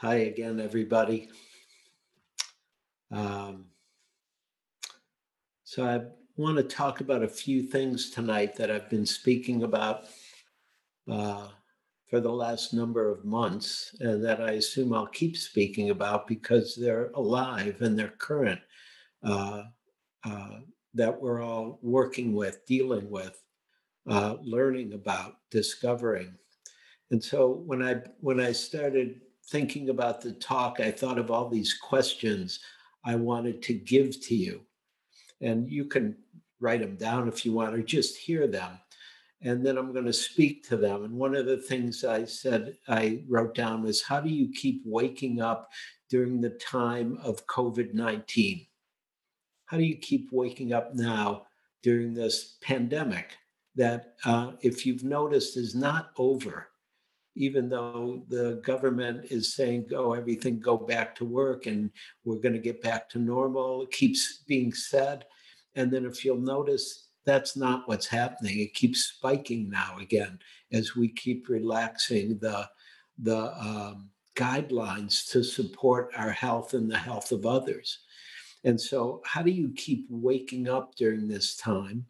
Hi again, everybody. Um, so I want to talk about a few things tonight that I've been speaking about uh, for the last number of months, and that I assume I'll keep speaking about because they're alive and they're current, uh, uh, that we're all working with, dealing with, uh, learning about, discovering. And so when I when I started thinking about the talk, I thought of all these questions I wanted to give to you. And you can write them down if you want, or just hear them. And then I'm going to speak to them. And one of the things I said, I wrote down was how do you keep waking up during the time of COVID 19? How do you keep waking up now during this pandemic that, uh, if you've noticed, is not over? Even though the government is saying, go, oh, everything go back to work and we're going to get back to normal, it keeps being said. And then if you'll notice, that's not what's happening. It keeps spiking now again as we keep relaxing the, the um, guidelines to support our health and the health of others. And so, how do you keep waking up during this time?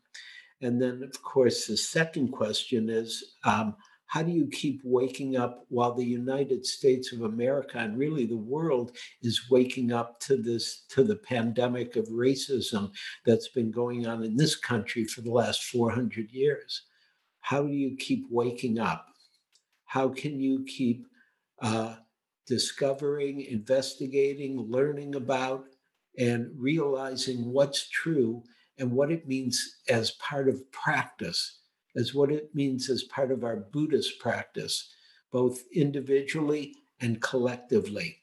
And then, of course, the second question is um, how do you keep waking up while the United States of America and really the world is waking up to this, to the pandemic of racism that's been going on in this country for the last 400 years? How do you keep waking up? How can you keep uh, discovering, investigating, learning about, and realizing what's true and what it means as part of practice as what it means as part of our Buddhist practice, both individually and collectively.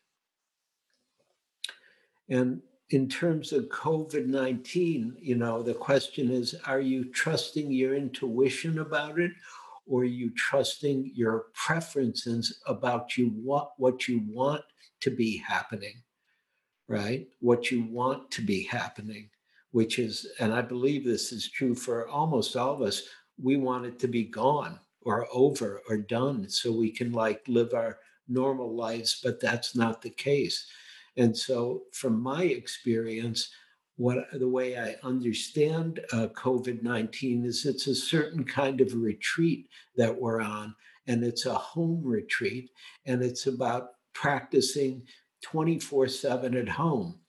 And in terms of COVID 19, you know, the question is are you trusting your intuition about it? Or are you trusting your preferences about you what what you want to be happening, right? What you want to be happening, which is, and I believe this is true for almost all of us, we want it to be gone or over or done so we can like live our normal lives but that's not the case and so from my experience what the way i understand uh, covid-19 is it's a certain kind of retreat that we're on and it's a home retreat and it's about practicing 24 7 at home.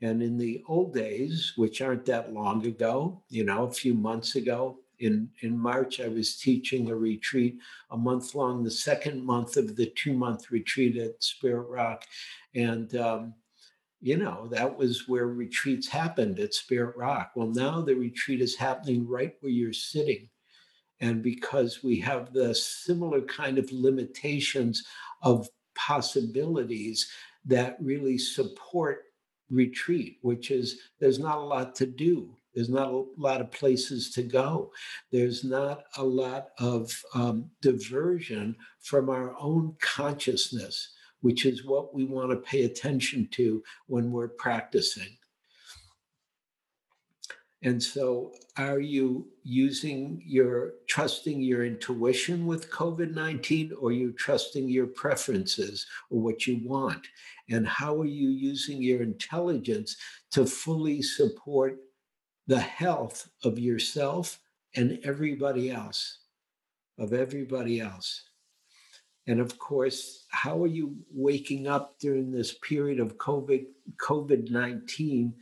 And in the old days, which aren't that long ago, you know, a few months ago, in, in March, I was teaching a retreat, a month long, the second month of the two month retreat at Spirit Rock. And, um, you know, that was where retreats happened at Spirit Rock. Well, now the retreat is happening right where you're sitting. And because we have the similar kind of limitations of possibilities that really support retreat, which is there's not a lot to do there's not a lot of places to go. There's not a lot of um, diversion from our own consciousness, which is what we want to pay attention to when we're practicing. And so, are you using your trusting your intuition with COVID 19, or you trusting your preferences or what you want? And how are you using your intelligence to fully support the health of yourself and everybody else, of everybody else. And of course, how are you waking up during this period of COVID COVID nineteen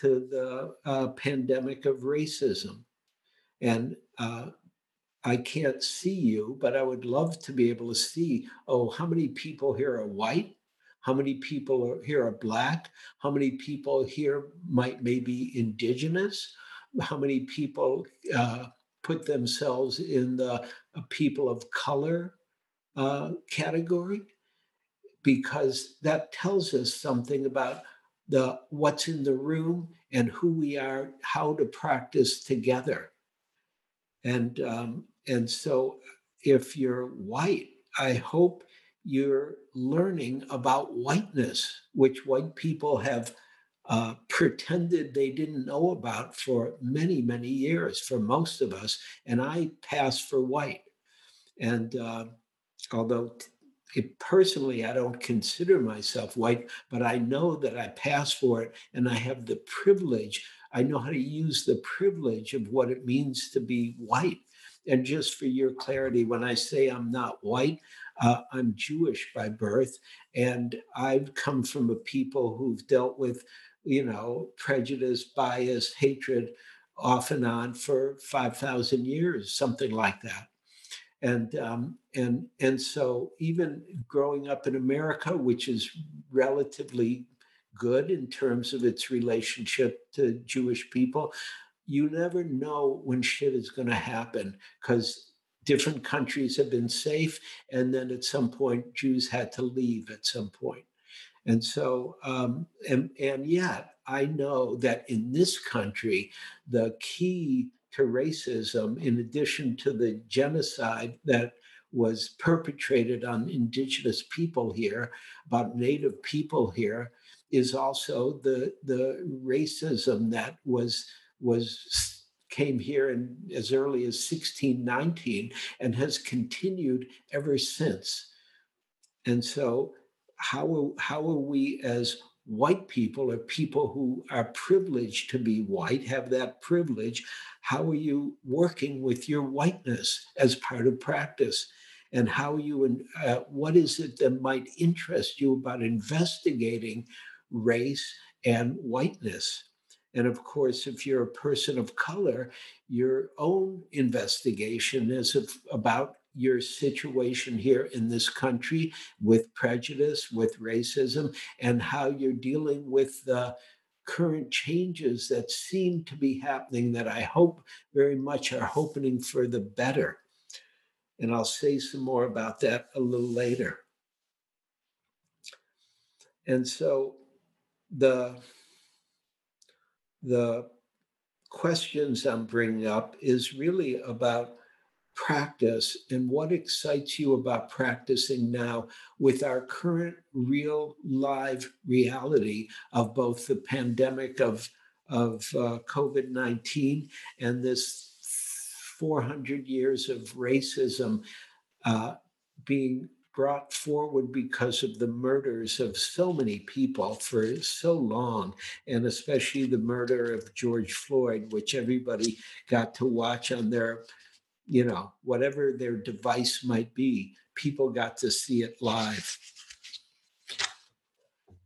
to the uh, pandemic of racism? And uh, I can't see you, but I would love to be able to see. Oh, how many people here are white? How many people are, here are black? How many people here might maybe indigenous? How many people uh, put themselves in the uh, people of color uh, category? Because that tells us something about the what's in the room and who we are, how to practice together. And um, and so, if you're white, I hope you're learning about whiteness, which white people have uh, pretended they didn't know about for many, many years, for most of us. And I pass for white. And uh, although it, personally, I don't consider myself white, but I know that I pass for it and I have the privilege. I know how to use the privilege of what it means to be white. And just for your clarity, when I say I'm not white, uh, I'm Jewish by birth, and I've come from a people who've dealt with, you know, prejudice, bias, hatred off and on for 5,000 years, something like that. And um, and and so even growing up in America, which is relatively good in terms of its relationship to Jewish people, you never know when shit is going to happen because different countries have been safe, and then at some point Jews had to leave at some point, and so um, and and yet I know that in this country the key to racism, in addition to the genocide that was perpetrated on indigenous people here, about native people here, is also the the racism that was was came here in as early as 1619 and has continued ever since. And so how how are we as white people or people who are privileged to be white have that privilege? How are you working with your whiteness as part of practice? And how you uh, what is it that might interest you about investigating race and whiteness and of course if you're a person of color your own investigation is about your situation here in this country with prejudice, with racism, and how you're dealing with the current changes that seem to be happening that I hope very much are hoping for the better. And I'll say some more about that a little later. And so the the questions I'm bringing up is really about practice and what excites you about practicing now with our current real live reality of both the pandemic of, of uh, COVID 19 and this 400 years of racism uh, being brought forward because of the murders of so many people for so long, and especially the murder of George Floyd, which everybody got to watch on their you know, whatever their device might be, people got to see it live.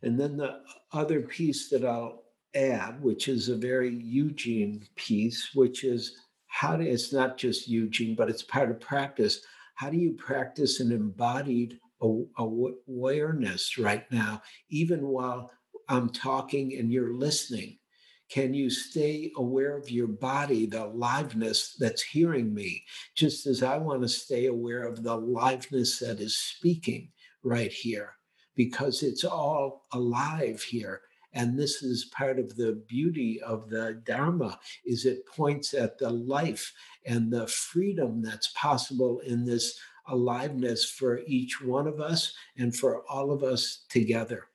And then the other piece that I'll add, which is a very Eugene piece, which is how to, it's not just Eugene, but it's part of practice. How do you practice an embodied awareness right now, even while I'm talking and you're listening? Can you stay aware of your body, the aliveness that's hearing me, just as I want to stay aware of the aliveness that is speaking right here, because it's all alive here. And this is part of the beauty of the Dharma is it points at the life and the freedom that's possible in this aliveness for each one of us and for all of us together.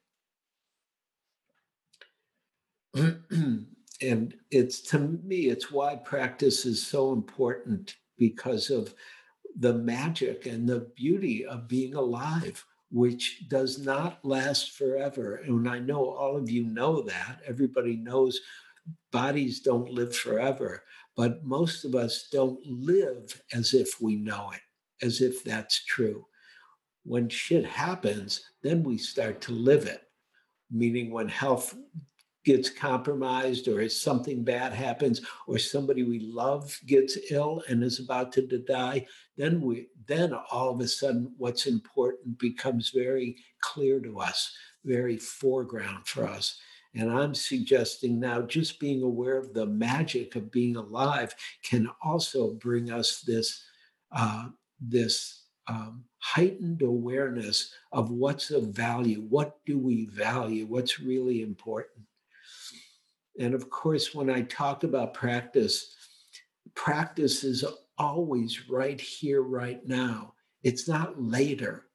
and it's to me, it's why practice is so important because of the magic and the beauty of being alive, which does not last forever. And I know all of you know that. Everybody knows bodies don't live forever, but most of us don't live as if we know it, as if that's true. When shit happens, then we start to live it meaning when health gets compromised or something bad happens or somebody we love gets ill and is about to die then we then all of a sudden what's important becomes very clear to us very foreground for us. And i'm suggesting now just being aware of the magic of being alive can also bring us this uh, this um, heightened awareness of what's of value what do we value what's really important and of course, when I talk about practice, practice is always right here, right now. It's not later.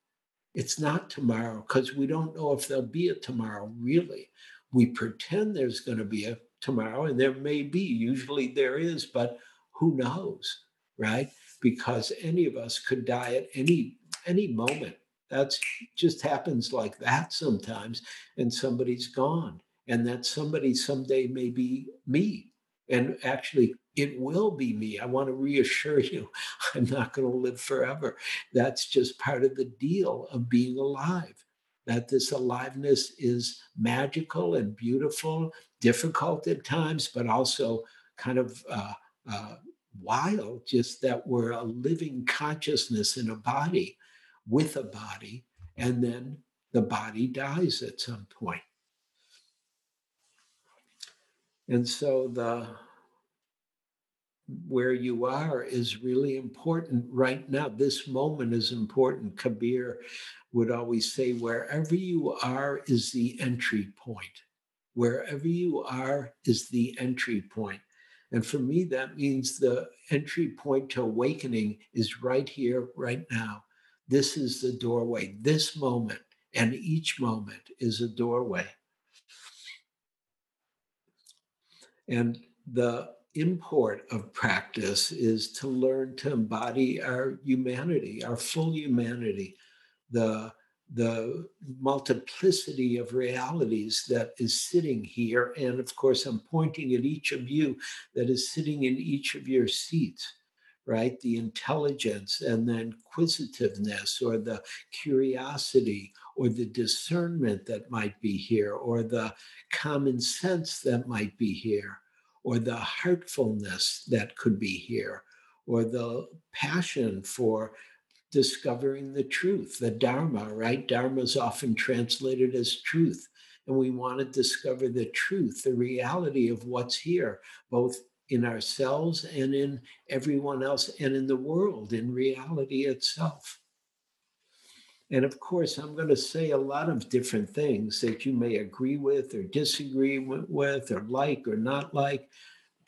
It's not tomorrow because we don't know if there'll be a tomorrow, really. We pretend there's going to be a tomorrow, and there may be. Usually there is, but who knows, right? Because any of us could die at any any moment That's just happens like that sometimes, and somebody's gone. And that somebody someday may be me. And actually, it will be me. I want to reassure you, I'm not going to live forever. That's just part of the deal of being alive. That this aliveness is magical and beautiful, difficult at times, but also kind of uh, uh, wild, just that we're a living consciousness in a body with a body, and then the body dies at some point. And so the where you are is really important right now. This moment is important. Kabir would always say, wherever you are is the entry point. Wherever you are is the entry point. And for me, that means the entry point to awakening is right here, right now. This is the doorway. This moment and each moment is a doorway. And the import of practice is to learn to embody our humanity, our full humanity, the the multiplicity of realities that is sitting here. And of course, I'm pointing at each of you that is sitting in each of your seats, right? The intelligence and the inquisitiveness or the curiosity or the discernment that might be here or the common sense that might be here or the heartfulness that could be here or the passion for discovering the truth, the Dharma, right? Dharma is often translated as truth. And we want to discover the truth, the reality of what's here, both in ourselves and in everyone else and in the world, in reality itself. And of course, I'm going to say a lot of different things that you may agree with or disagree with or like or not like.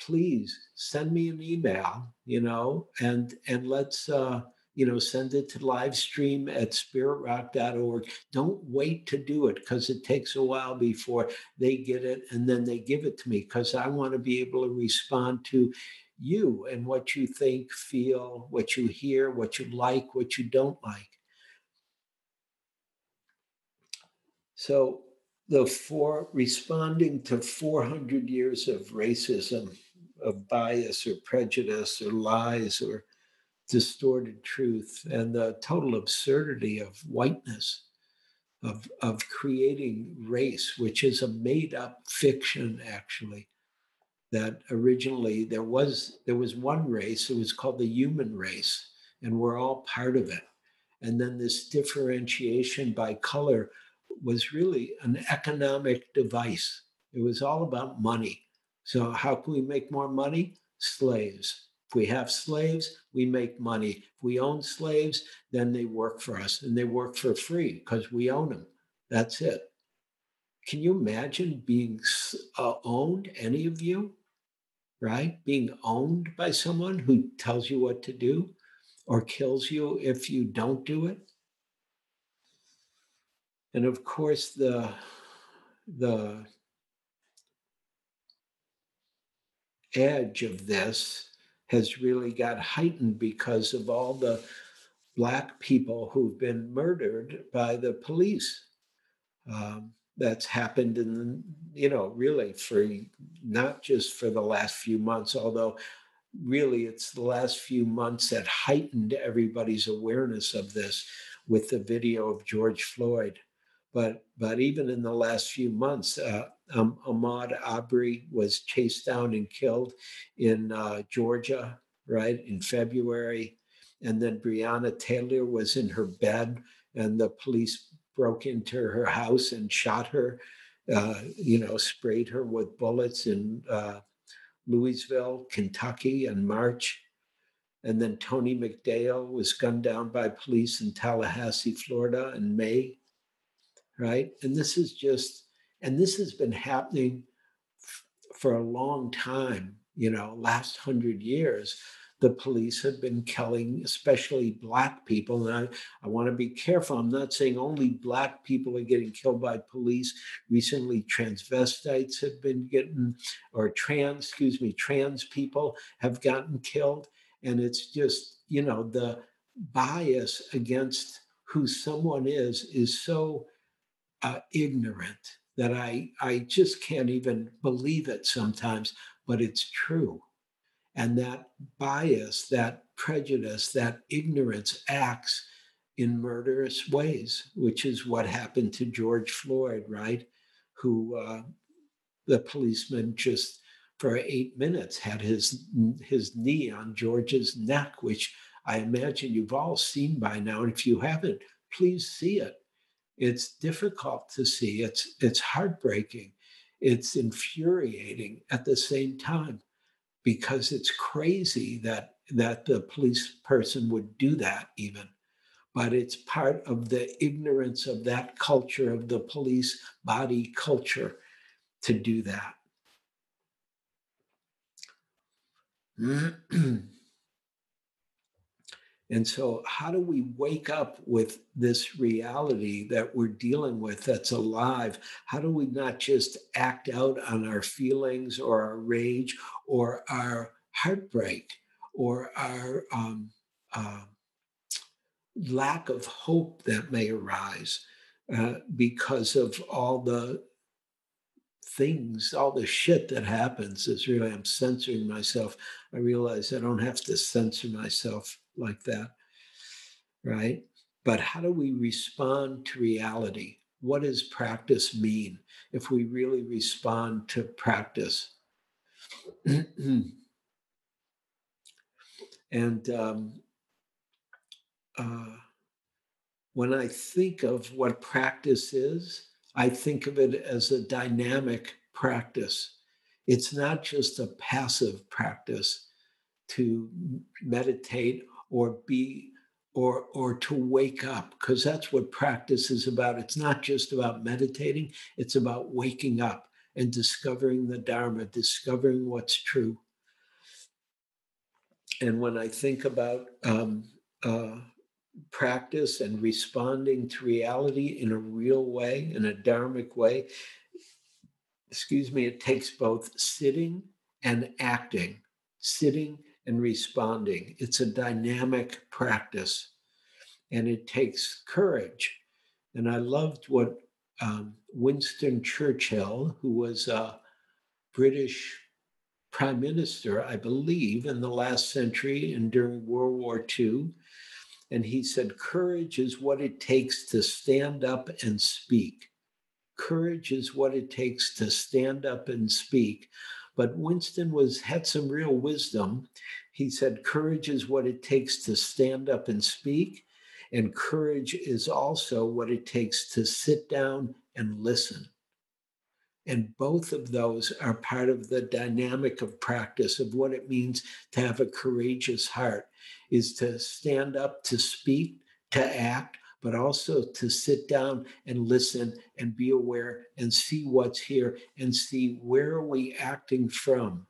Please send me an email, you know, and and let's uh, you know, send it to live stream at spiritrock.org. Don't wait to do it because it takes a while before they get it and then they give it to me because I want to be able to respond to you and what you think, feel, what you hear, what you like, what you don't like. So the for responding to 400 years of racism, of bias or prejudice or lies or distorted truth and the total absurdity of whiteness, of, of creating race, which is a made up fiction, actually. That originally there was there was one race, it was called the human race, and we're all part of it. And then this differentiation by color was really an economic device. It was all about money. So, how can we make more money? Slaves. If we have slaves, we make money. If we own slaves, then they work for us and they work for free because we own them. That's it. Can you imagine being uh, owned, any of you, right? Being owned by someone who tells you what to do or kills you if you don't do it? And of course, the, the edge of this has really got heightened because of all the black people who've been murdered by the police. Um, that's happened in, you know, really for not just for the last few months, although really it's the last few months that heightened everybody's awareness of this with the video of George Floyd. But but even in the last few months, uh, um, Ahmaud Arbery was chased down and killed in uh, Georgia, right in February, and then Breonna Taylor was in her bed, and the police broke into her house and shot her. Uh, you know, sprayed her with bullets in uh, Louisville, Kentucky, in March. And then Tony McDaniel was gunned down by police in Tallahassee, Florida in May right? And this is just, and this has been happening for a long time, you know, last hundred years. The police have been killing, especially Black people. And I, I want to be careful. I'm not saying only Black people are getting killed by police. Recently, transvestites have been getting, or trans, excuse me, trans people have gotten killed. And it's just, you know, the bias against who someone is is so uh, ignorant that I, I just can't even believe it sometimes, but it's true. And that bias, that prejudice, that ignorance acts in murderous ways, which is what happened to George Floyd, right? Who uh, the policeman just for eight minutes had his his knee on George's neck, which I imagine you've all seen by now. And if you haven't, please see it. It's difficult to see. It's it's heartbreaking. It's infuriating at the same time because it's crazy that that the police person would do that even but it's part of the ignorance of that culture of the police body culture to do that And so, how do we wake up with this reality that we're dealing with that's alive? How do we not just act out on our feelings or our rage or our heartbreak or our um, uh, lack of hope that may arise uh, because of all the things, all the shit that happens? Is really, I'm censoring myself. I realize I don't have to censor myself like that, right? But how do we respond to reality? What does practice mean if we really respond to practice? and um, uh, when I think of what practice is, I think of it as a dynamic practice. It's not just a passive practice to meditate or be or or to wake up because that's what practice is about. It's not just about meditating it's about waking up and discovering the dharma discovering what's true. And when i think about um, uh, practice and responding to reality in a real way in a dharmic way excuse me it takes both sitting and acting. Sitting and responding. It's a dynamic practice and it takes courage. And I loved what um, Winston Churchill, who was a British prime minister, I believe, in the last century and during World War II. And he said, Courage is what it takes to stand up and speak. Courage is what it takes to stand up and speak. But Winston was had some real wisdom. He said, courage is what it takes to stand up and speak. And courage is also what it takes to sit down and listen. And both of those are part of the dynamic of practice of what it means to have a courageous heart is to stand up, to speak, to act, but also to sit down and listen and be aware and see what's here and see where are we acting from.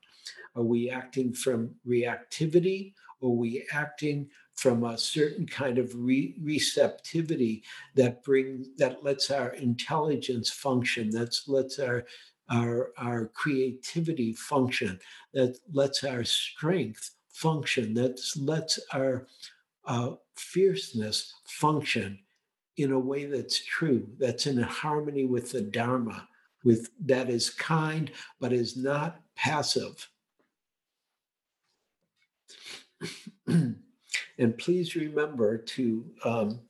Are we acting from reactivity? Are we acting from a certain kind of re- receptivity that brings that lets our intelligence function, that lets our our our creativity function, that lets our strength function, that lets our uh, fierceness function in a way that's true, that's in harmony with the Dharma, with that is kind but is not passive. and please remember to, um,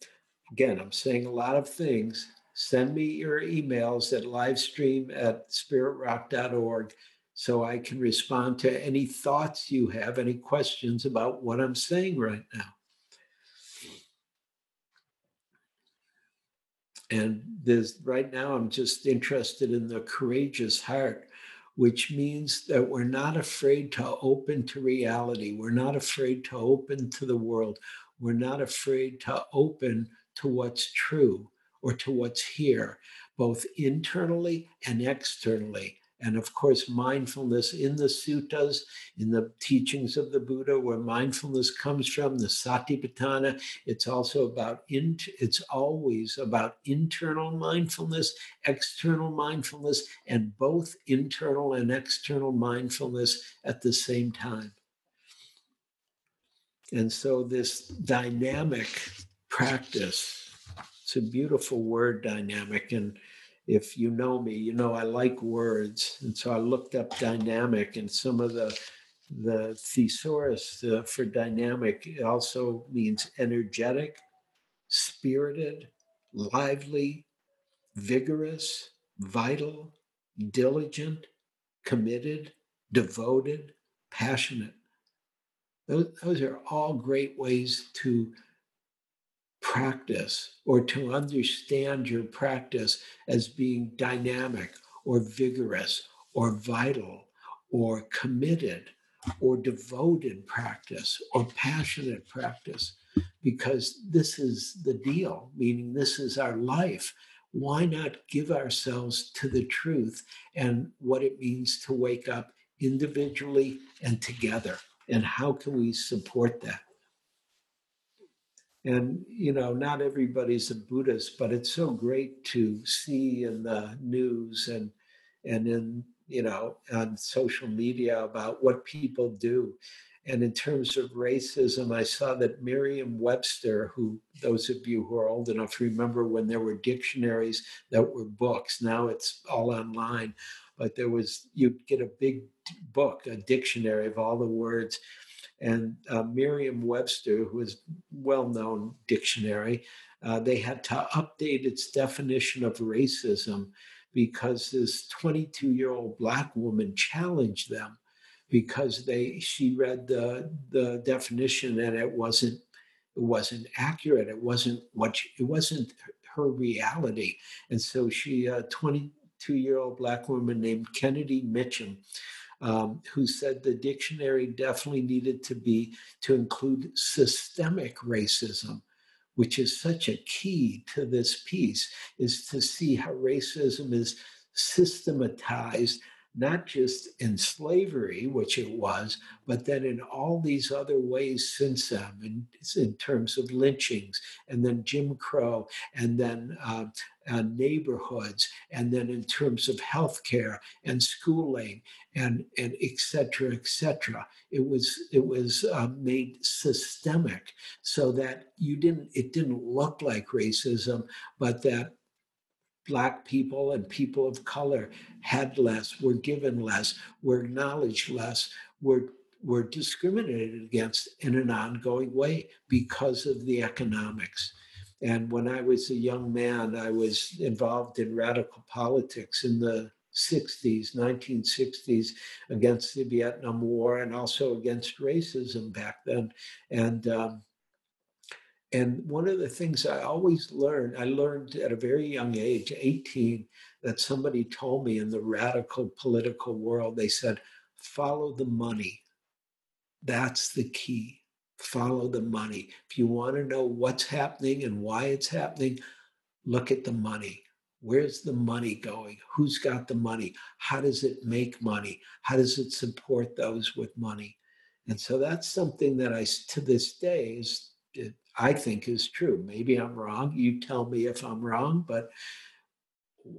again, I'm saying a lot of things. Send me your emails at livestream at spiritrock.org so I can respond to any thoughts you have, any questions about what I'm saying right now. And there's right now, I'm just interested in the courageous heart, which means that we're not afraid to open to reality. We're not afraid to open to the world. We're not afraid to open to what's true or to what's here, both internally and externally. And of course, mindfulness in the suttas, in the teachings of the Buddha, where mindfulness comes from, the Satipatthana, it's also about, in, it's always about internal mindfulness, external mindfulness, and both internal and external mindfulness at the same time. And so, this dynamic practice It's a beautiful word dynamic. And if you know me, you know I like words. And so I looked up dynamic and some of the the thesaurus for dynamic also means energetic, spirited, lively, vigorous, vital, diligent, committed, devoted, passionate. Those, those are all great ways to practice or to understand your practice as being dynamic or vigorous or vital or committed or devoted practice or passionate practice because this is the deal, meaning this is our life. Why not give ourselves to the truth and what it means to wake up individually and together? And how can we support that? And, you know, not everybody's a Buddhist, but it's so great to see in the news and, and in, you know, on social media about what people do. And in terms of racism, I saw that Merriam Webster, who those of you who are old enough remember when there were dictionaries that were books, now it's all online. But there was, you'd get a big book, a dictionary of all the words and uh, Merriam-Webster, who is well-known dictionary, uh, they had to update its definition of racism because this 22-year-old black woman challenged them because they she read the the definition and it wasn't it wasn't accurate. It wasn't what she, it wasn't her reality, and so she a 22-year-old black woman named Kennedy Mitchum um, who said the dictionary definitely needed to be to include systemic racism which is such a key to this piece is to see how racism is systematized not just in slavery, which it was, but then in all these other ways since then, in, in terms of lynchings, and then Jim Crow, and then uh, uh, neighborhoods, and then in terms of healthcare and schooling, and and et cetera, et cetera. It was it was uh, made systemic so that you didn't it didn't look like racism, but that Black people and people of color had less, were given less, were acknowledged less, were, were discriminated against in an ongoing way because of the economics. And when I was a young man, I was involved in radical politics in the 60s, 1960s, against the Vietnam War and also against racism back then. And um, and one of the things I always learned, I learned at a very young age, 18, that somebody told me in the radical political world, they said, follow the money. That's the key. Follow the money. If you want to know what's happening and why it's happening, look at the money. Where's the money going? Who's got the money? How does it make money? How does it support those with money? And so that's something that I, to this day, is I think is true. Maybe I'm wrong. You tell me if I'm wrong, but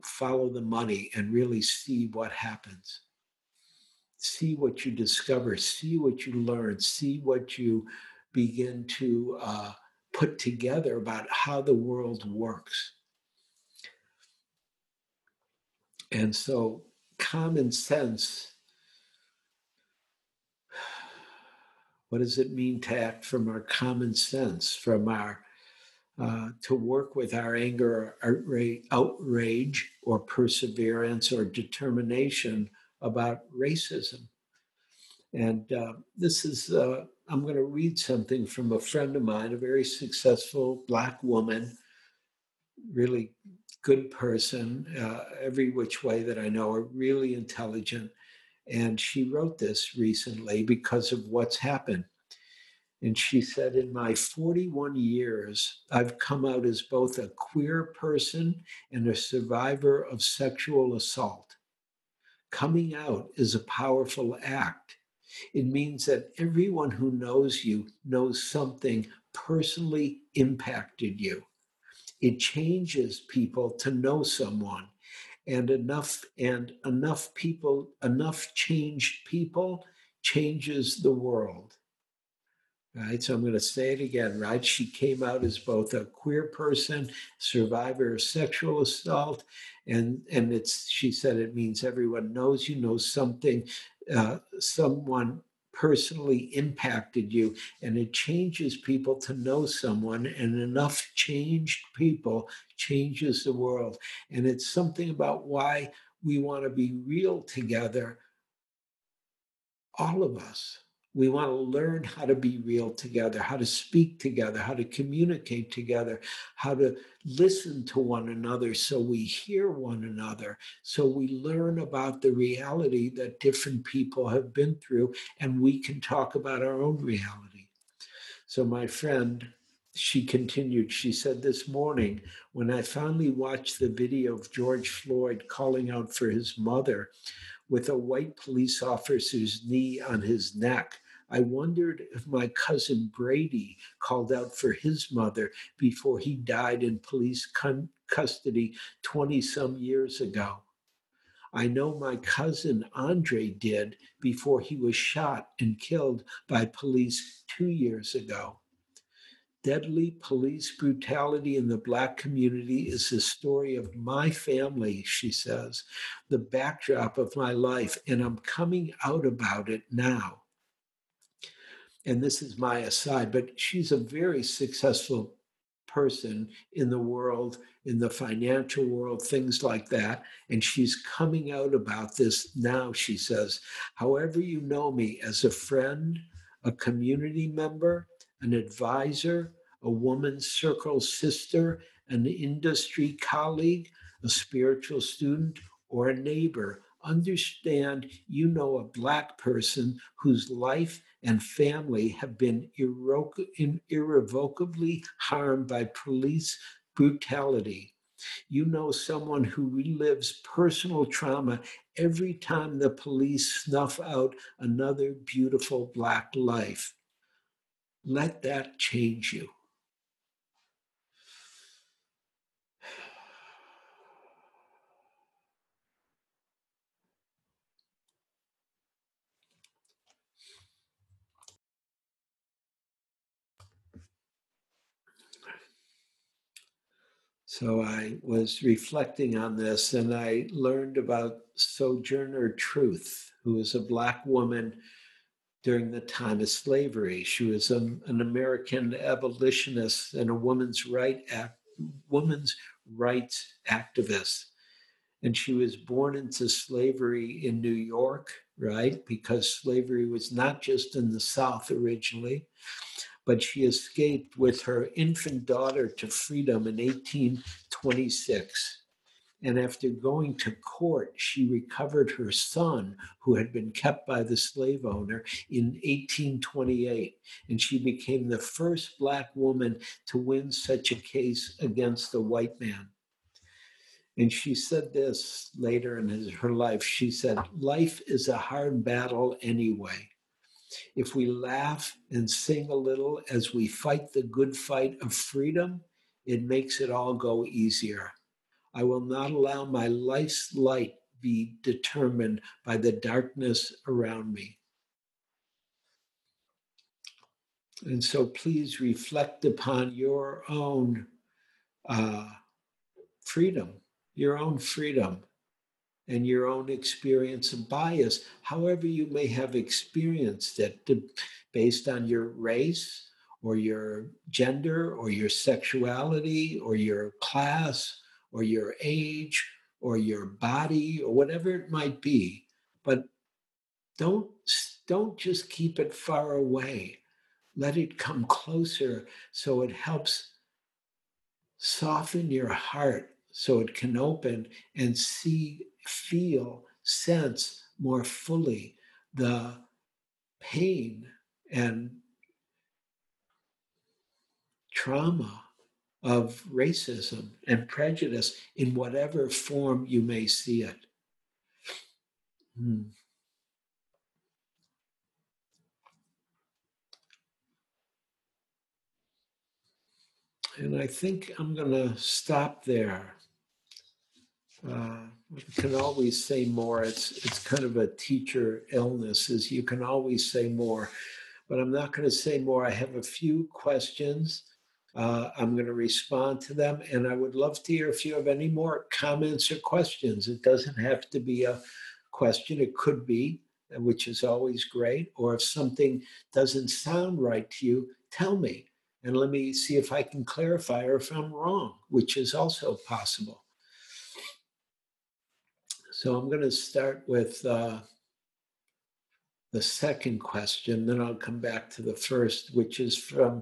follow the money and really see what happens. See what you discover, see what you learn, see what you begin to uh, put together about how the world works. And so, common sense What does it mean to act from our common sense, from our uh, to work with our anger, or outrage, or perseverance, or determination about racism? And uh, this is, uh, I'm going to read something from a friend of mine, a very successful Black woman, really good person, uh, every which way that I know, are really intelligent. And she wrote this recently because of what's happened. And she said, In my 41 years, I've come out as both a queer person and a survivor of sexual assault. Coming out is a powerful act. It means that everyone who knows you knows something personally impacted you. It changes people to know someone and enough and enough people enough changed people changes the world right? So I'm going to say it again, right? She came out as both a queer person, survivor of sexual assault, and and it's she said it means everyone knows you know something, uh, someone personally impacted you, and it changes people to know someone, and enough changed people changes the world, and it's something about why we want to be real together, all of us we want to learn how to be real together, how to speak together, how to communicate together, how to listen to one another so we hear one another, so we learn about the reality that different people have been through, and we can talk about our own reality. So, my friend, she continued, she said, This morning, when I finally watched the video of George Floyd calling out for his mother with a white police officer's knee on his neck, I wondered if my cousin Brady called out for his mother before he died in police con- custody 20 some years ago. I know my cousin Andre did before he was shot and killed by police two years ago. Deadly police brutality in the Black community is the story of my family, she says, the backdrop of my life, and I'm coming out about it now and this is my aside, but she's a very successful person in the world, in the financial world, things like that. And she's coming out about this now, she says. However, you know me as a friend, a community member, an advisor, a woman's circle sister, an industry colleague, a spiritual student, or a neighbor. Understand you know a Black person whose life and family have been irrevocably harmed by police brutality. You know someone who relives personal trauma every time the police snuff out another beautiful Black life. Let that change you. So I was reflecting on this and I learned about Sojourner Truth, who was a Black woman during the time of slavery. She was a, an American abolitionist and a woman's, right woman's rights activist. And she was born into slavery in New York, right? Because slavery was not just in the South originally but she escaped with her infant daughter to freedom in 1826. And after going to court, she recovered her son, who had been kept by the slave owner, in 1828. And she became the first Black woman to win such a case against a white man. And she said this later in her life. She said, Life is a hard battle anyway. If we laugh and sing a little as we fight the good fight of freedom, it makes it all go easier. I will not allow my life's light be determined by the darkness around me. And so please reflect upon your own uh, freedom, your own freedom and your own experience of bias, however you may have experienced it based on your race or your gender or your sexuality or your class or your age or your body or whatever it might be. But don't, don't just keep it far away. Let it come closer so it helps soften your heart so it can open and see feel, sense more fully the pain and trauma of racism and prejudice in whatever form you may see it. Hmm. And I think I'm going to stop there. Uh, can always say more. It's it's kind of a teacher illness. Is you can always say more, but I'm not going to say more. I have a few questions. Uh, I'm going to respond to them, and I would love to hear if you have any more comments or questions. It doesn't have to be a question, it could be, which is always great. Or if something doesn't sound right to you, tell me, and let me see if I can clarify or if I'm wrong, which is also possible. So I'm going to start with uh, the second question, then I'll come back to the first, which is from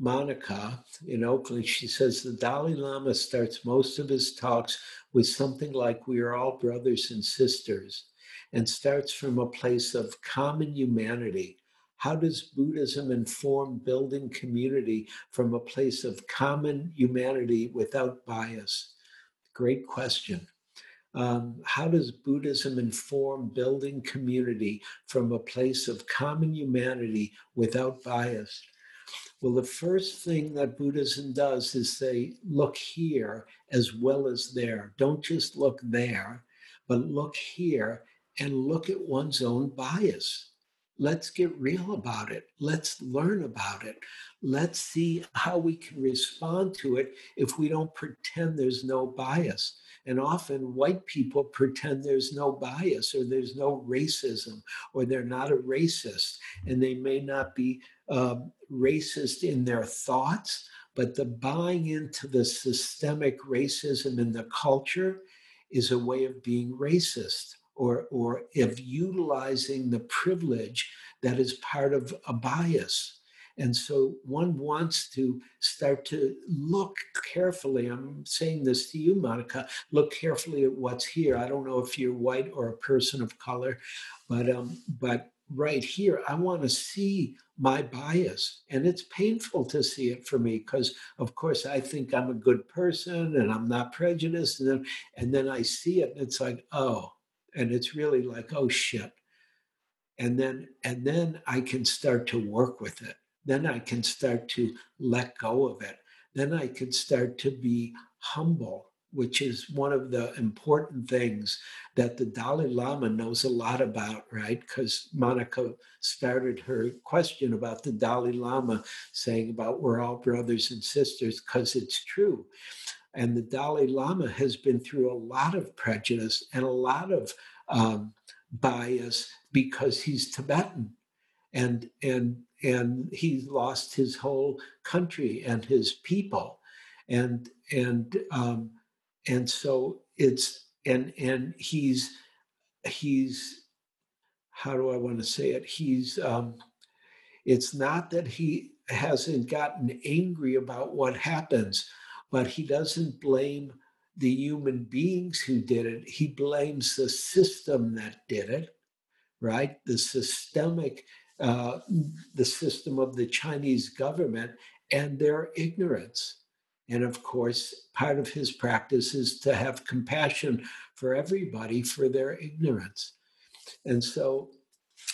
Monica in Oakland. She says the Dalai Lama starts most of his talks with something like, We are all brothers and sisters, and starts from a place of common humanity. How does Buddhism inform building community from a place of common humanity without bias? Great question. Um, how does Buddhism inform building community from a place of common humanity without bias? Well, the first thing that Buddhism does is say, look here as well as there. Don't just look there, but look here and look at one's own bias. Let's get real about it. Let's learn about it. Let's see how we can respond to it if we don't pretend there's no bias. And often white people pretend there's no bias or there's no racism or they're not a racist and they may not be um, racist in their thoughts, but the buying into the systemic racism in the culture is a way of being racist or, or of utilizing the privilege that is part of a bias. And so one wants to start to look carefully. I'm saying this to you, Monica. Look carefully at what's here. I don't know if you're white or a person of color, but um, but right here, I want to see my bias, and it's painful to see it for me because, of course, I think I'm a good person and I'm not prejudiced, and then and then I see it, and it's like, oh, and it's really like, oh shit and then and then i can start to work with it then I can start to let go of it. Then I can start to be humble, which is one of the important things that the Dalai Lama knows a lot about, right? Because Monica started her question about the Dalai Lama saying about we're all brothers and sisters, because it's true. And the Dalai Lama has been through a lot of prejudice and a lot of um, bias because he's Tibetan and and and he lost his whole country and his people and and um, and so it's and and he's he's how do I want to say it? He's um, it's not that he hasn't gotten angry about what happens, but he doesn't blame the human beings who did it. He blames the system that did it, right? The systemic uh, the system of the Chinese government and their ignorance. And of course, part of his practice is to have compassion for everybody for their ignorance. And so,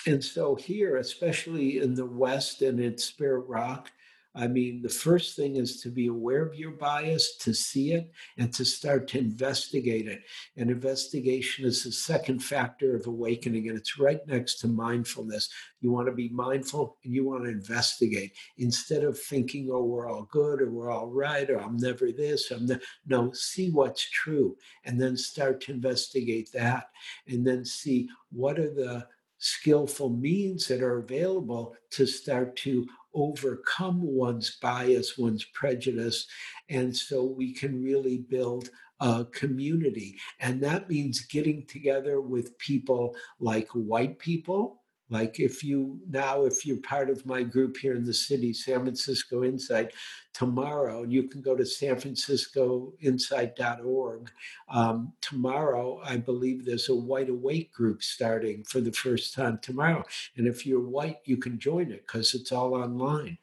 and so here, especially in the West and in Spirit Rock, I mean, the first thing is to be aware of your bias, to see it, and to start to investigate it. And investigation is the second factor of awakening, and it's right next to mindfulness. You want to be mindful and you want to investigate instead of thinking, oh, we're all good or we're all right or I'm never this. I'm ne-. no, see what's true and then start to investigate that and then see what are the skillful means that are available to start to overcome one's bias, one's prejudice. And so we can really build a community. And that means getting together with people like white people like if you now, if you're part of my group here in the city, San Francisco Insight, tomorrow you can go to sanfranciscoinsight.org. Um, tomorrow, I believe there's a white awake group starting for the first time tomorrow. And if you're white, you can join it because it's all online.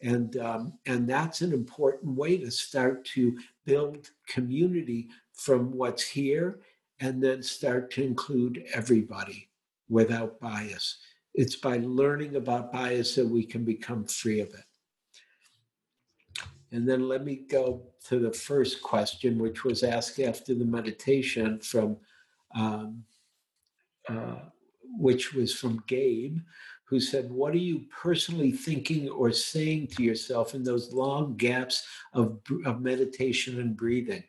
And, um, and that's an important way to start to build community from what's here and then start to include everybody without bias. It's by learning about bias that we can become free of it. And then let me go to the first question, which was asked after the meditation from, um, uh, which was from Gabe, who said, What are you personally thinking or saying to yourself in those long gaps of, of meditation and breathing?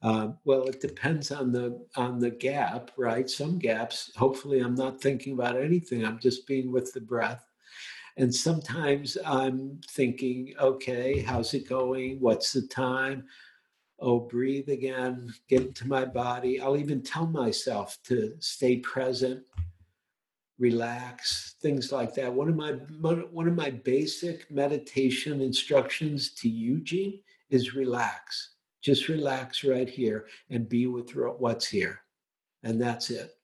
Uh, well, it depends on the on the gap, right? Some gaps, hopefully, I'm not thinking about anything. I'm just being with the breath. And sometimes I'm thinking, okay, how's it going? What's the time? Oh, breathe again, get into my body. I'll even tell myself to stay present, relax, things like that. One of my one of my basic meditation instructions to Eugene is relax. Just relax right here and be with what's here. And that's it.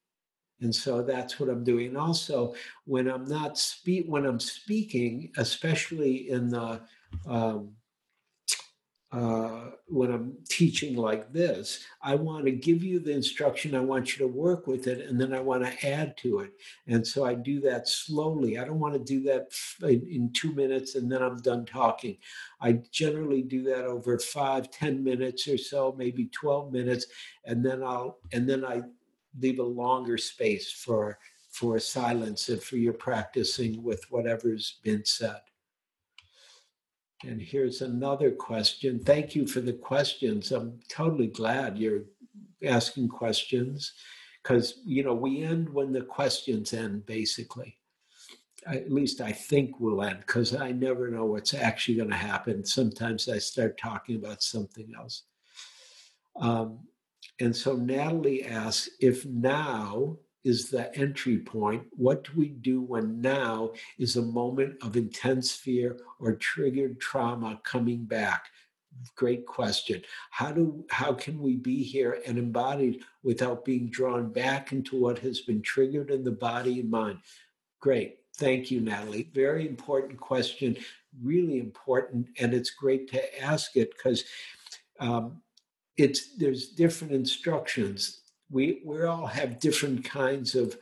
And so that's what I'm doing. Also, when I'm not speak, when I'm speaking, especially in the um, uh, when I'm teaching like this, I want to give you the instruction. I want you to work with it, and then I want to add to it. And so I do that slowly. I don't want to do that in, in two minutes and then I'm done talking. I generally do that over five, ten minutes or so, maybe 12 minutes, and then I'll and then I leave a longer space for for silence and for your practicing with whatever's been said. And here's another question. Thank you for the questions. I'm totally glad you're asking questions because, you know, we end when the questions end, basically. At least I think we'll end because I never know what's actually going to happen. Sometimes I start talking about something else. Um, and so Natalie asks if now is the entry point. What do we do when now is a moment of intense fear or triggered trauma coming back? Great question. How do how can we be here and embodied without being drawn back into what has been triggered in the body and mind? Great. Thank you, Natalie. Very important question, really important, and it's great to ask it because um, it's there's different instructions we we all have different kinds of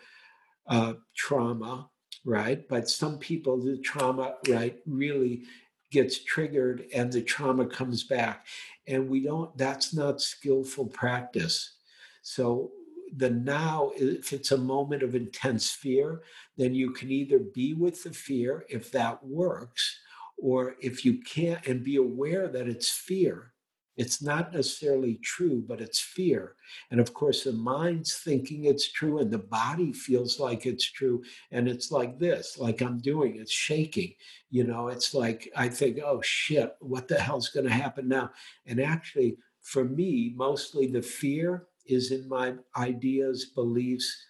uh, trauma, right? But some people, the trauma, right, really gets triggered and the trauma comes back. And we don't, that's not skillful practice. So the now, if it's a moment of intense fear, then you can either be with the fear if that works, or if you can't and be aware that it's fear, it's not necessarily true, but it's fear. And of course, the mind's thinking it's true, and the body feels like it's true. And it's like this, like I'm doing, it's shaking. You know, it's like I think, oh shit, what the hell's going to happen now? And actually, for me, mostly the fear is in my ideas, beliefs,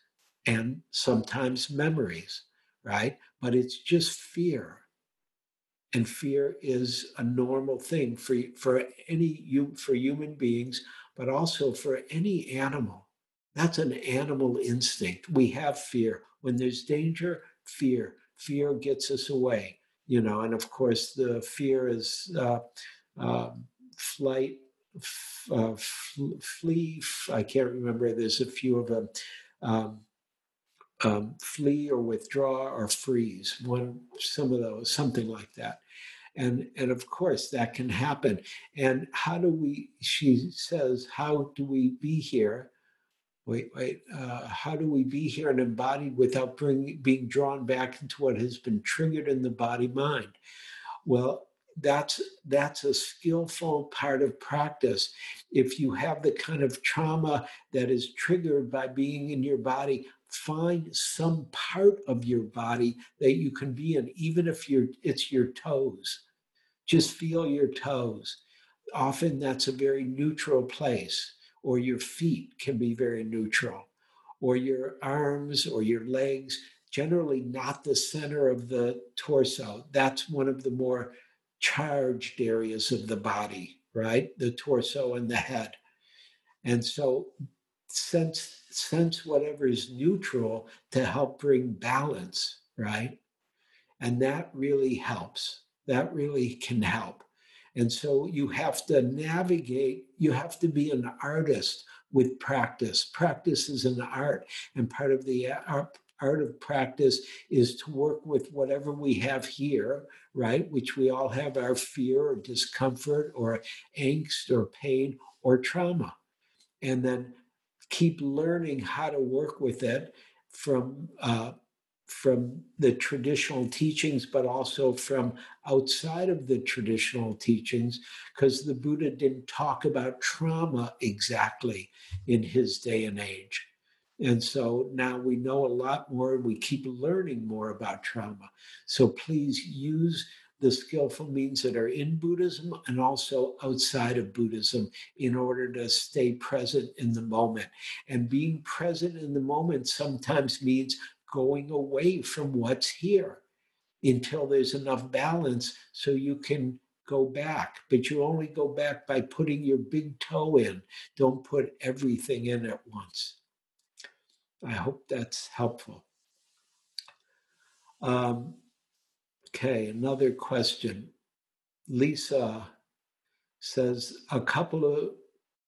and sometimes memories, right? But it's just fear and fear is a normal thing for for any you for human beings but also for any animal. That's an animal instinct. We have fear. When there's danger fear. Fear gets us away you know and of course the fear is uh, uh, flight f- uh, f- flee f- i can't remember. There's a few of them um, um, flee or withdraw or freeze one some of those something like that. And and of course that can happen. And how do we she says how do we be here? Wait wait uh, how do we be here and embodied without bring, being drawn back into what has been triggered in the body mind? Well that's that's a skillful part of practice. If you have the kind of trauma that is triggered by being in your body find some part of your body that you can be in even if you're it's your toes. Just feel your toes. Often that's a very neutral place or your feet can be very neutral or your arms or your legs generally not the center of the torso. That's one of the more charged areas of the body right? The torso and the head. And so sense sense whatever is neutral to help bring balance, right? And that really helps. That really can help. And so you have to navigate, you have to be an artist with practice. Practice is an art, and part of the art, art of practice is to work with whatever we have here, right? Which we all have our fear or discomfort or angst or pain or trauma. And then keep learning how to work with it from uh, from the traditional teachings, but also from outside of the traditional teachings, because the Buddha didn't talk about trauma exactly in his day and age. And so now we know a lot more and we keep learning more about trauma. So please use the skillful means that are in Buddhism and also outside of Buddhism in order to stay present in the moment. And being present in the moment sometimes means going away from what's here until there's enough balance so you can go back. But you only go back by putting your big toe in. Don't put everything in at once. I hope that's helpful. Um, okay, another question. Lisa says a couple of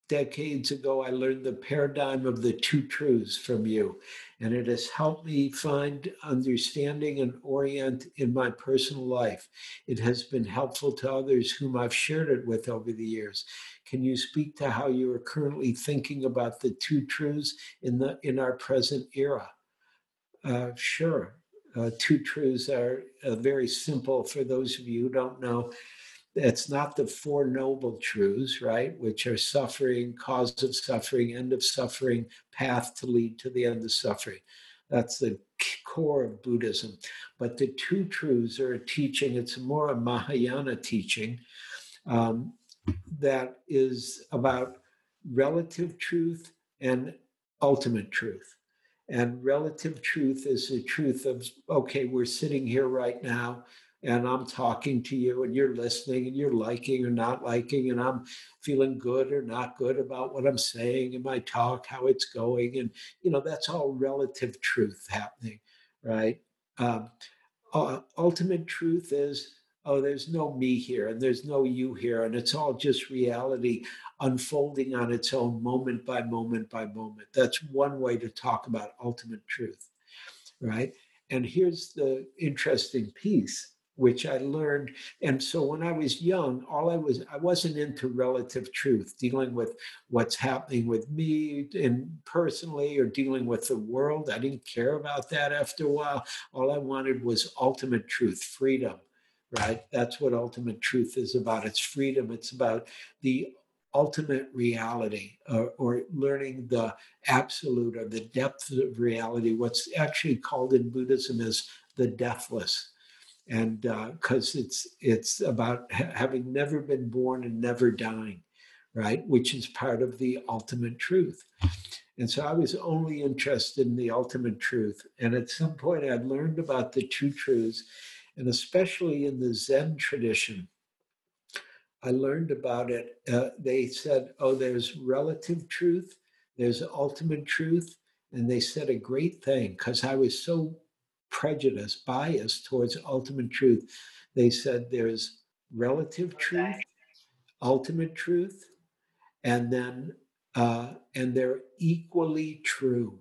decades ago, I learned the paradigm of the two truths from you, and it has helped me find understanding and orient in my personal life. It has been helpful to others whom I've shared it with over the years. Can you speak to how you are currently thinking about the two truths in the in our present era? Uh, sure. Uh, two truths are uh, very simple for those of you who don't know it's not the Four Noble Truths, right? Which are suffering, cause of suffering, end of suffering, path to lead to the end of suffering. That's the core of Buddhism. But the two truths are a teaching, it's more a Mahayana teaching um, that is about relative truth and ultimate truth. And relative truth is the truth of, okay, we're sitting here right now and I'm talking to you and you're listening and you're liking or not liking and I'm feeling good or not good about what I'm saying in my talk, how it's going. And, you know, that's all relative truth happening, right? Um, uh, ultimate truth is, oh, there's no me here and there's no you here. And it's all just reality unfolding on its own moment by moment by moment. That's one way to talk about ultimate truth, right? And here's the interesting piece which I learned. And so when I was young, all I was, I wasn't into relative truth, dealing with what's happening with me and personally or dealing with the world. I didn't care about that after a while. All I wanted was ultimate truth, freedom, right? That's what ultimate truth is about. It's freedom. It's about the ultimate reality or, or, learning the absolute or the depth of reality. What's actually called in Buddhism is the deathless and because uh, it's it's about ha- having never been born and never dying right which is part of the ultimate truth and so i was only interested in the ultimate truth and at some point i learned about the two truths and especially in the zen tradition i learned about it uh, they said oh there's relative truth there's ultimate truth and they said a great thing because i was so prejudiced, biased towards ultimate truth. They said there's relative truth, ultimate truth, and then uh, and they're equally true.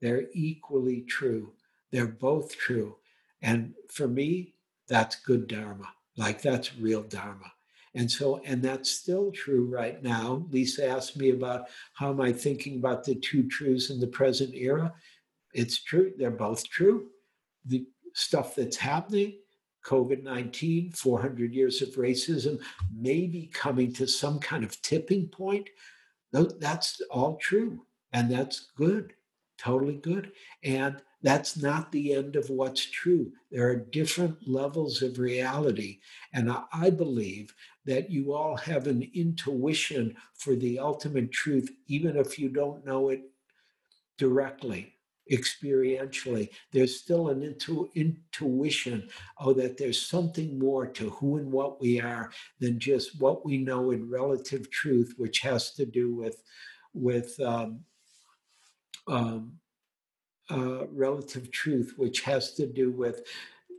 They're equally true. They're both true. And for me, that's good Dharma. Like that's real Dharma. And so, and that's still true right now. Lisa asked me about how am I thinking about the two truths in the present era. It's true. They're both true the stuff that's happening, COVID 19, 400 years of racism, maybe coming to some kind of tipping point. That's all true. And that's good, totally good. And that's not the end of what's true. There are different levels of reality. And I believe that you all have an intuition for the ultimate truth, even if you don't know it directly experientially, there's still an intu- intuition oh that there's something more to who and what we are than just what we know in relative truth, which has to do with with um, um, uh, relative truth, which has to do with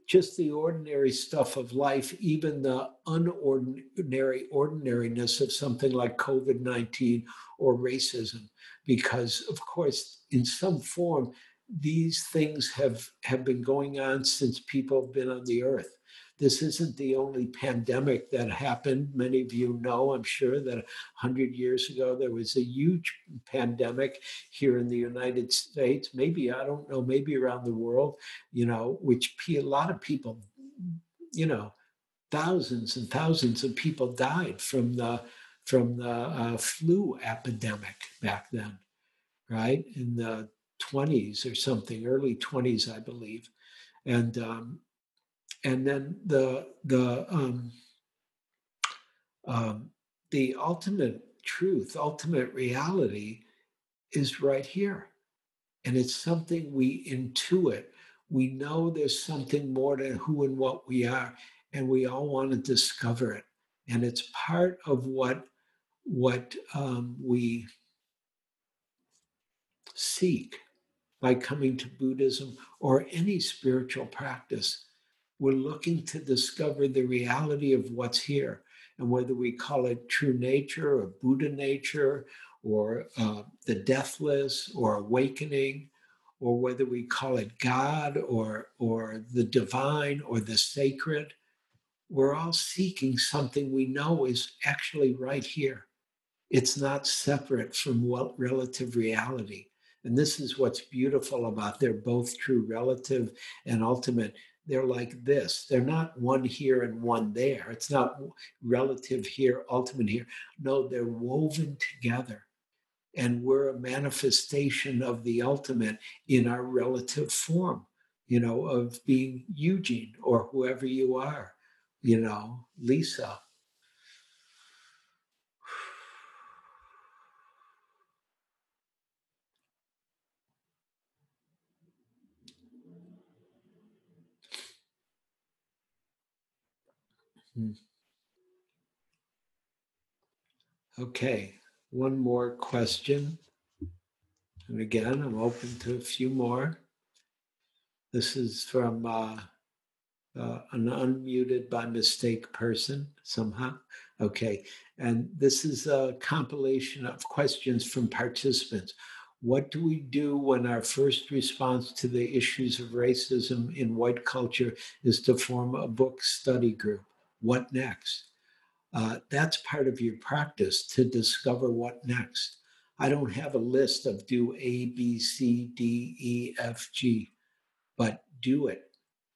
just the ordinary stuff of life, even the unordinary ordinariness of something like COVID 19 or racism. Because, of course, in some form, these things have, have been going on since people have been on the earth. This isn't the only pandemic that happened. Many of you know, I'm sure, that 100 years ago there was a huge pandemic here in the United States. Maybe, I don't know, maybe around the world, you know, which a lot of people, you know, thousands and thousands of people died from the from the uh, flu epidemic back then, right? In the 20s or something, early 20s, I believe. And um, and then the the um, um, the ultimate truth, ultimate reality is right here. And it's something we intuit. We know there's something more to who and what we are, and we all want to discover it. And it's part of what what um, we seek by coming to Buddhism or any spiritual practice. We're looking to discover the reality of what's here. And whether we call it true nature or Buddha nature or uh, the deathless or awakening, or whether we call it God or, or the divine or the sacred, we're all seeking something we know is actually right here. It's not separate from what relative reality. And this is what's beautiful about they're both true relative and ultimate. They're like this. They're not one here and one there. It's not relative here, ultimate here. No, they're woven together. And we're a manifestation of the ultimate in our relative form, you know, of being Eugene or whoever you are, you know, Lisa Okay, one more question. And again, I'm open to a few more. This is from uh, uh, an unmuted by mistake person somehow. Okay, and this is a compilation of questions from participants. What do we do when our first response to the issues of racism in white culture is to form a book study group? What next? Uh, that's part of your practice to discover what next. I don't have a list of do A, B, C, D, E, F, G, but do it.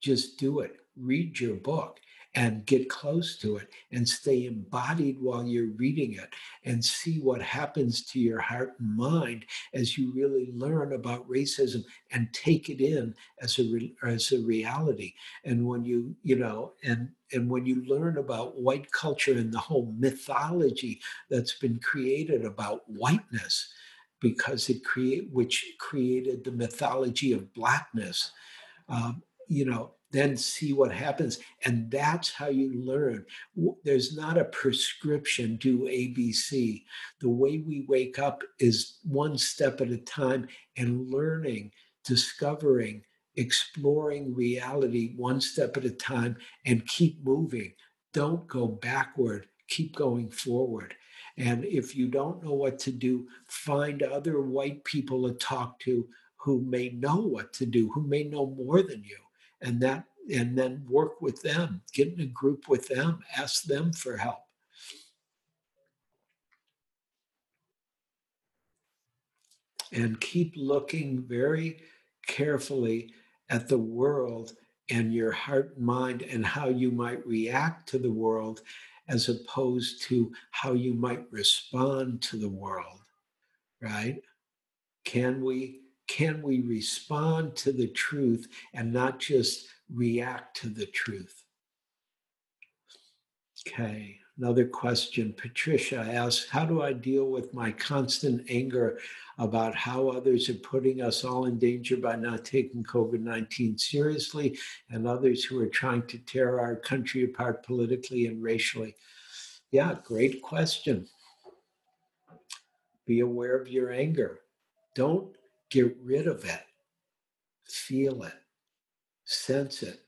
Just do it. Read your book and get close to it and stay embodied while you're reading it and see what happens to your heart and mind as you really learn about racism and take it in as a re- as a reality. And when you you know and and when you learn about white culture and the whole mythology that's been created about whiteness because it create which created the mythology of blackness um, you know then see what happens. And that's how you learn. There's not a prescription, do ABC. The way we wake up is one step at a time and learning, discovering, exploring reality one step at a time and keep moving. Don't go backward, keep going forward. And if you don't know what to do, find other white people to talk to who may know what to do, who may know more than you and that and then work with them get in a group with them ask them for help. And keep looking very carefully at the world and your heart and mind and how you might react to the world as opposed to how you might respond to the world right? Can we can we respond to the truth and not just react to the truth? Okay, another question. Patricia asks How do I deal with my constant anger about how others are putting us all in danger by not taking COVID 19 seriously, and others who are trying to tear our country apart politically and racially? Yeah, great question. Be aware of your anger. Don't Get rid of it. Feel it. Sense it.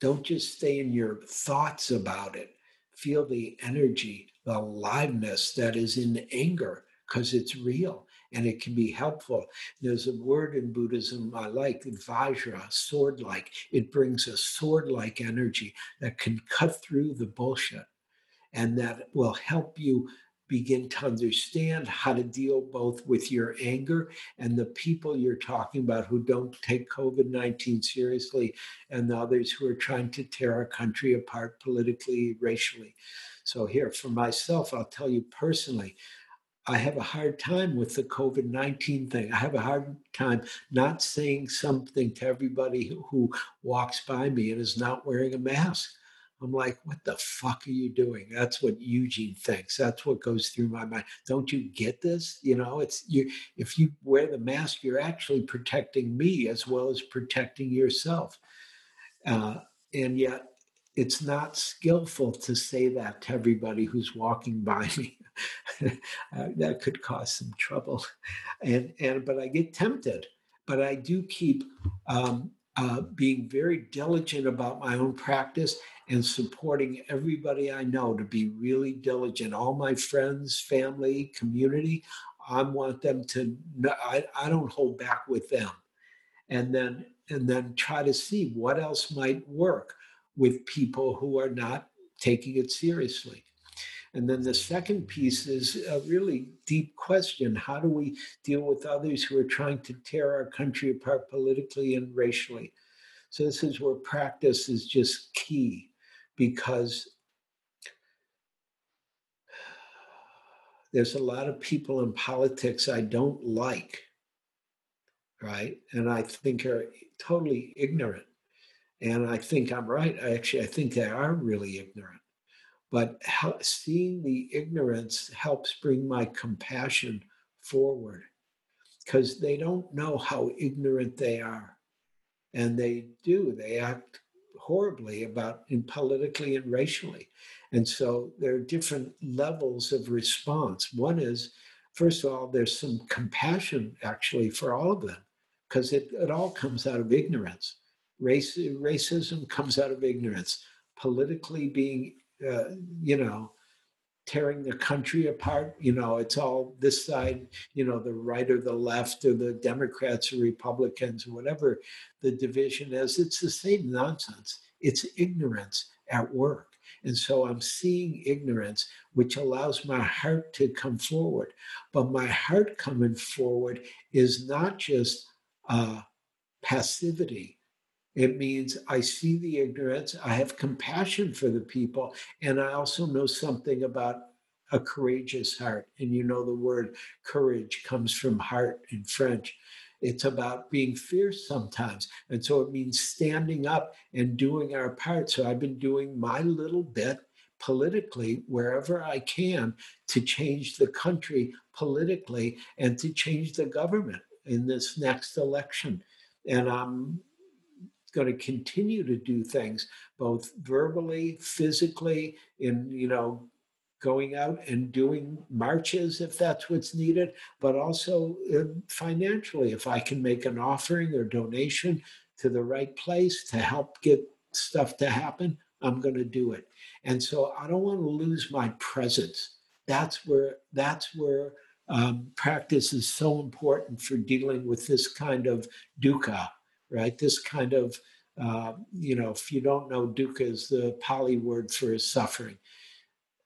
Don't just stay in your thoughts about it. Feel the energy, the aliveness that is in anger, because it's real. and it can be helpful. There's a word in Buddhism I like, vajra, sword like. It brings a sword like energy that can cut through the bullshit and that will help you begin to understand how to deal both with your anger and the people you're talking about who don't take COVID 19 seriously and the others who are trying to tear our country apart politically, racially. So, here, for myself, I'll tell you personally, I have a hard time with the COVID 19 thing. I have a hard time not saying something to everybody who, who walks by me and is not wearing a mask. I'm like, what the fuck are you doing? That's what Eugene thinks. That's what goes through my mind. Don't you get this? You know, it's you. If you wear the mask, you're actually protecting me as well as protecting yourself. Uh, and yet, it's not skillful to say that to everybody who's walking by me. uh, that could cause some trouble, and and but I get tempted. But I do keep um, uh, being very diligent about my own practice and supporting everybody I know to be really diligent. All my friends, family, community, I want them to. I, I don't hold back with them, and then and then try to see what else might work with people who are not taking it seriously. And then the second piece is a really deep question. How do we deal with others who are trying to tear our country apart politically and racially? So, this is where practice is just key because there's a lot of people in politics I don't like, right? And I think are totally ignorant. And I think I'm right. I actually, I think they are really ignorant. But how, seeing the ignorance helps bring my compassion forward because they don't know how ignorant they are. And they do, they act horribly about in politically and racially. And so there are different levels of response. One is, first of all, there's some compassion actually for all of them, because it, it all comes out of ignorance. Race, racism comes out of ignorance. Politically being, uh, you know, tearing the country apart. You know, it's all this side, you know, the right or the left or the Democrats or Republicans or whatever the division is. It's the same nonsense. It's ignorance at work. And so I'm seeing ignorance, which allows my heart to come forward. But my heart coming forward is not just uh, passivity. It means I see the ignorance, I have compassion for the people, and I also know something about a courageous heart. And you know, the word courage comes from heart in French. It's about being fierce sometimes. And so it means standing up and doing our part. So I've been doing my little bit politically wherever I can to change the country politically and to change the government in this next election. And I'm going to continue to do things both verbally, physically, in you know going out and doing marches if that's what's needed, but also um, financially, if I can make an offering or donation to the right place to help get stuff to happen, I'm going to do it. And so I don't want to lose my presence. That's where that's where um, practice is so important for dealing with this kind of dukkha, right? This kind of uh, you know, if you don't know, dukkha is the Pali word for suffering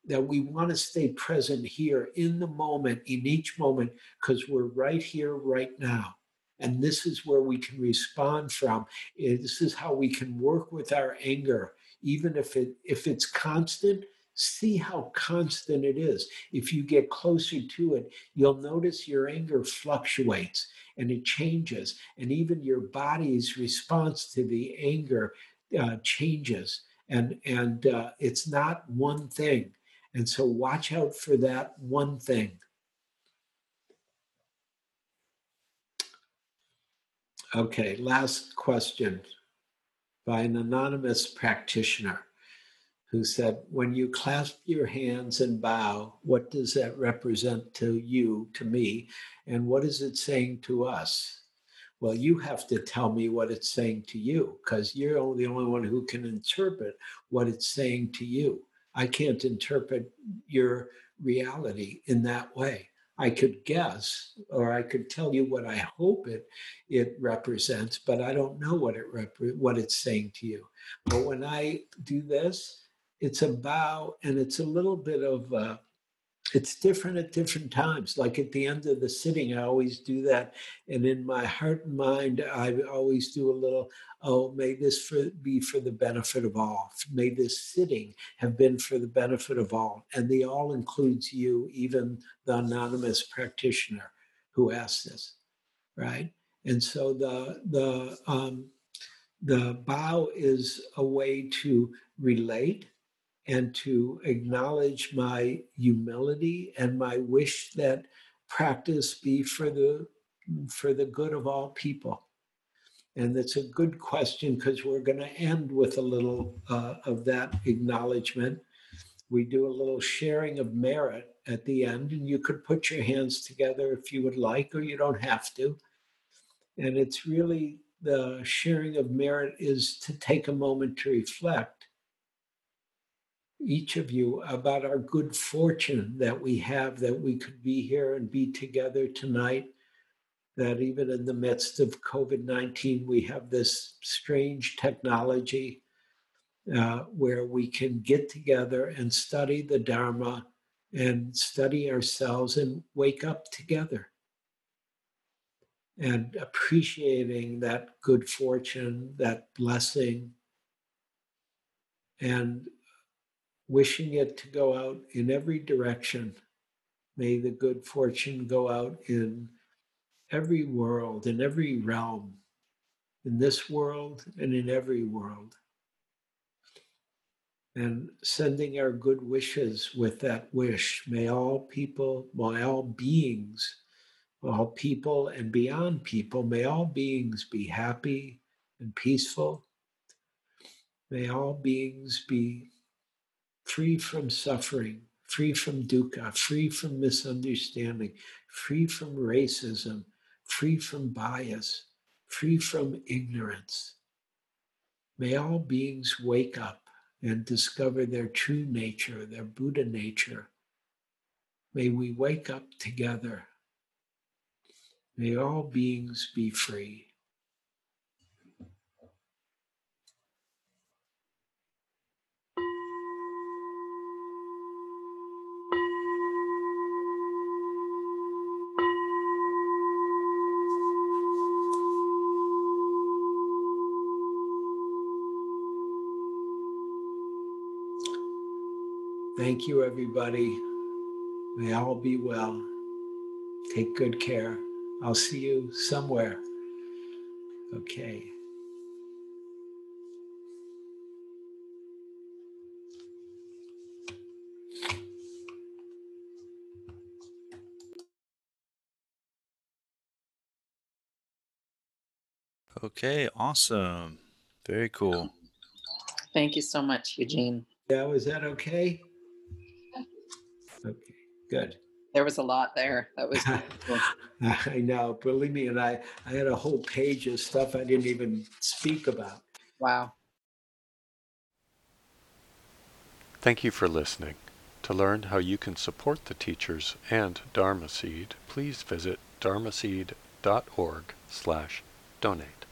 that we want to stay present here in the moment, in each moment, because we're right here, right now. And this is where we can respond from. This is how we can work with our anger, even if it if it's constant. See how constant it is. If you get closer to it, you'll notice your anger fluctuates and it changes, and even your body's response to the anger uh, changes. And and uh, it's not one thing and so watch out for that one thing. Okay, last question by an anonymous practitioner who said, When you clasp your hands and bow, what does that represent to you, to me, and what is it saying to us? Well, you have to tell me what it's saying to you because you're the only one who can interpret what it's saying to you. I can't interpret your reality in that way. I could guess or I could tell you what I hope it it represents, but I don't know what it what it's saying to you. But when I do this, it's a bow and it's a little bit of uh, it's different at different times. Like at the end of the sitting, I always do that. And in my heart and mind, I always do a little, oh, may this for, be for the benefit of all. May this sitting have been for the benefit of all. And the all includes you, even the anonymous practitioner who asked this, right? And so the, the, um, the bow is a way to relate and to acknowledge my humility and my wish that practice be for the for the good of all people. And that's a good question because we're going to end with a little uh, of that acknowledgement. We do a little sharing of merit at the end and you could put your hands together if you would like or you don't have to. And it's really the sharing of merit is to take a moment to reflect each of you about our good fortune that we have that we could be here and be together tonight. That even in the midst of COVID 19, we have this strange technology uh, where we can get together and study the Dharma and study ourselves and wake up together. And appreciating that good fortune, that blessing, and wishing it to go out in every direction. May the good fortune go out in every world, in every realm, in this world and in every world. And sending our good wishes with that wish. May all people, may all beings, all people and beyond people, may all beings be happy and peaceful. May all beings be free from suffering, free from dukkha, free from misunderstanding, free from racism, free from bias, free from ignorance. May all beings wake up and discover their true nature, their Buddha nature. May we wake up together. May all beings be free. Thank you, everybody. May all be well. Take good care. I'll see you somewhere. Okay. Okay, awesome. Very cool. Thank you so much, Eugene. Yeah, was that okay? Okay, good. There was a lot there. That was. I know. Believe me, and I, I had a whole page of stuff I didn't even speak about. wow. Thank you for listening. To learn how you can support the teachers and Dharma Seed, please visit dharmaseed.org slash donate.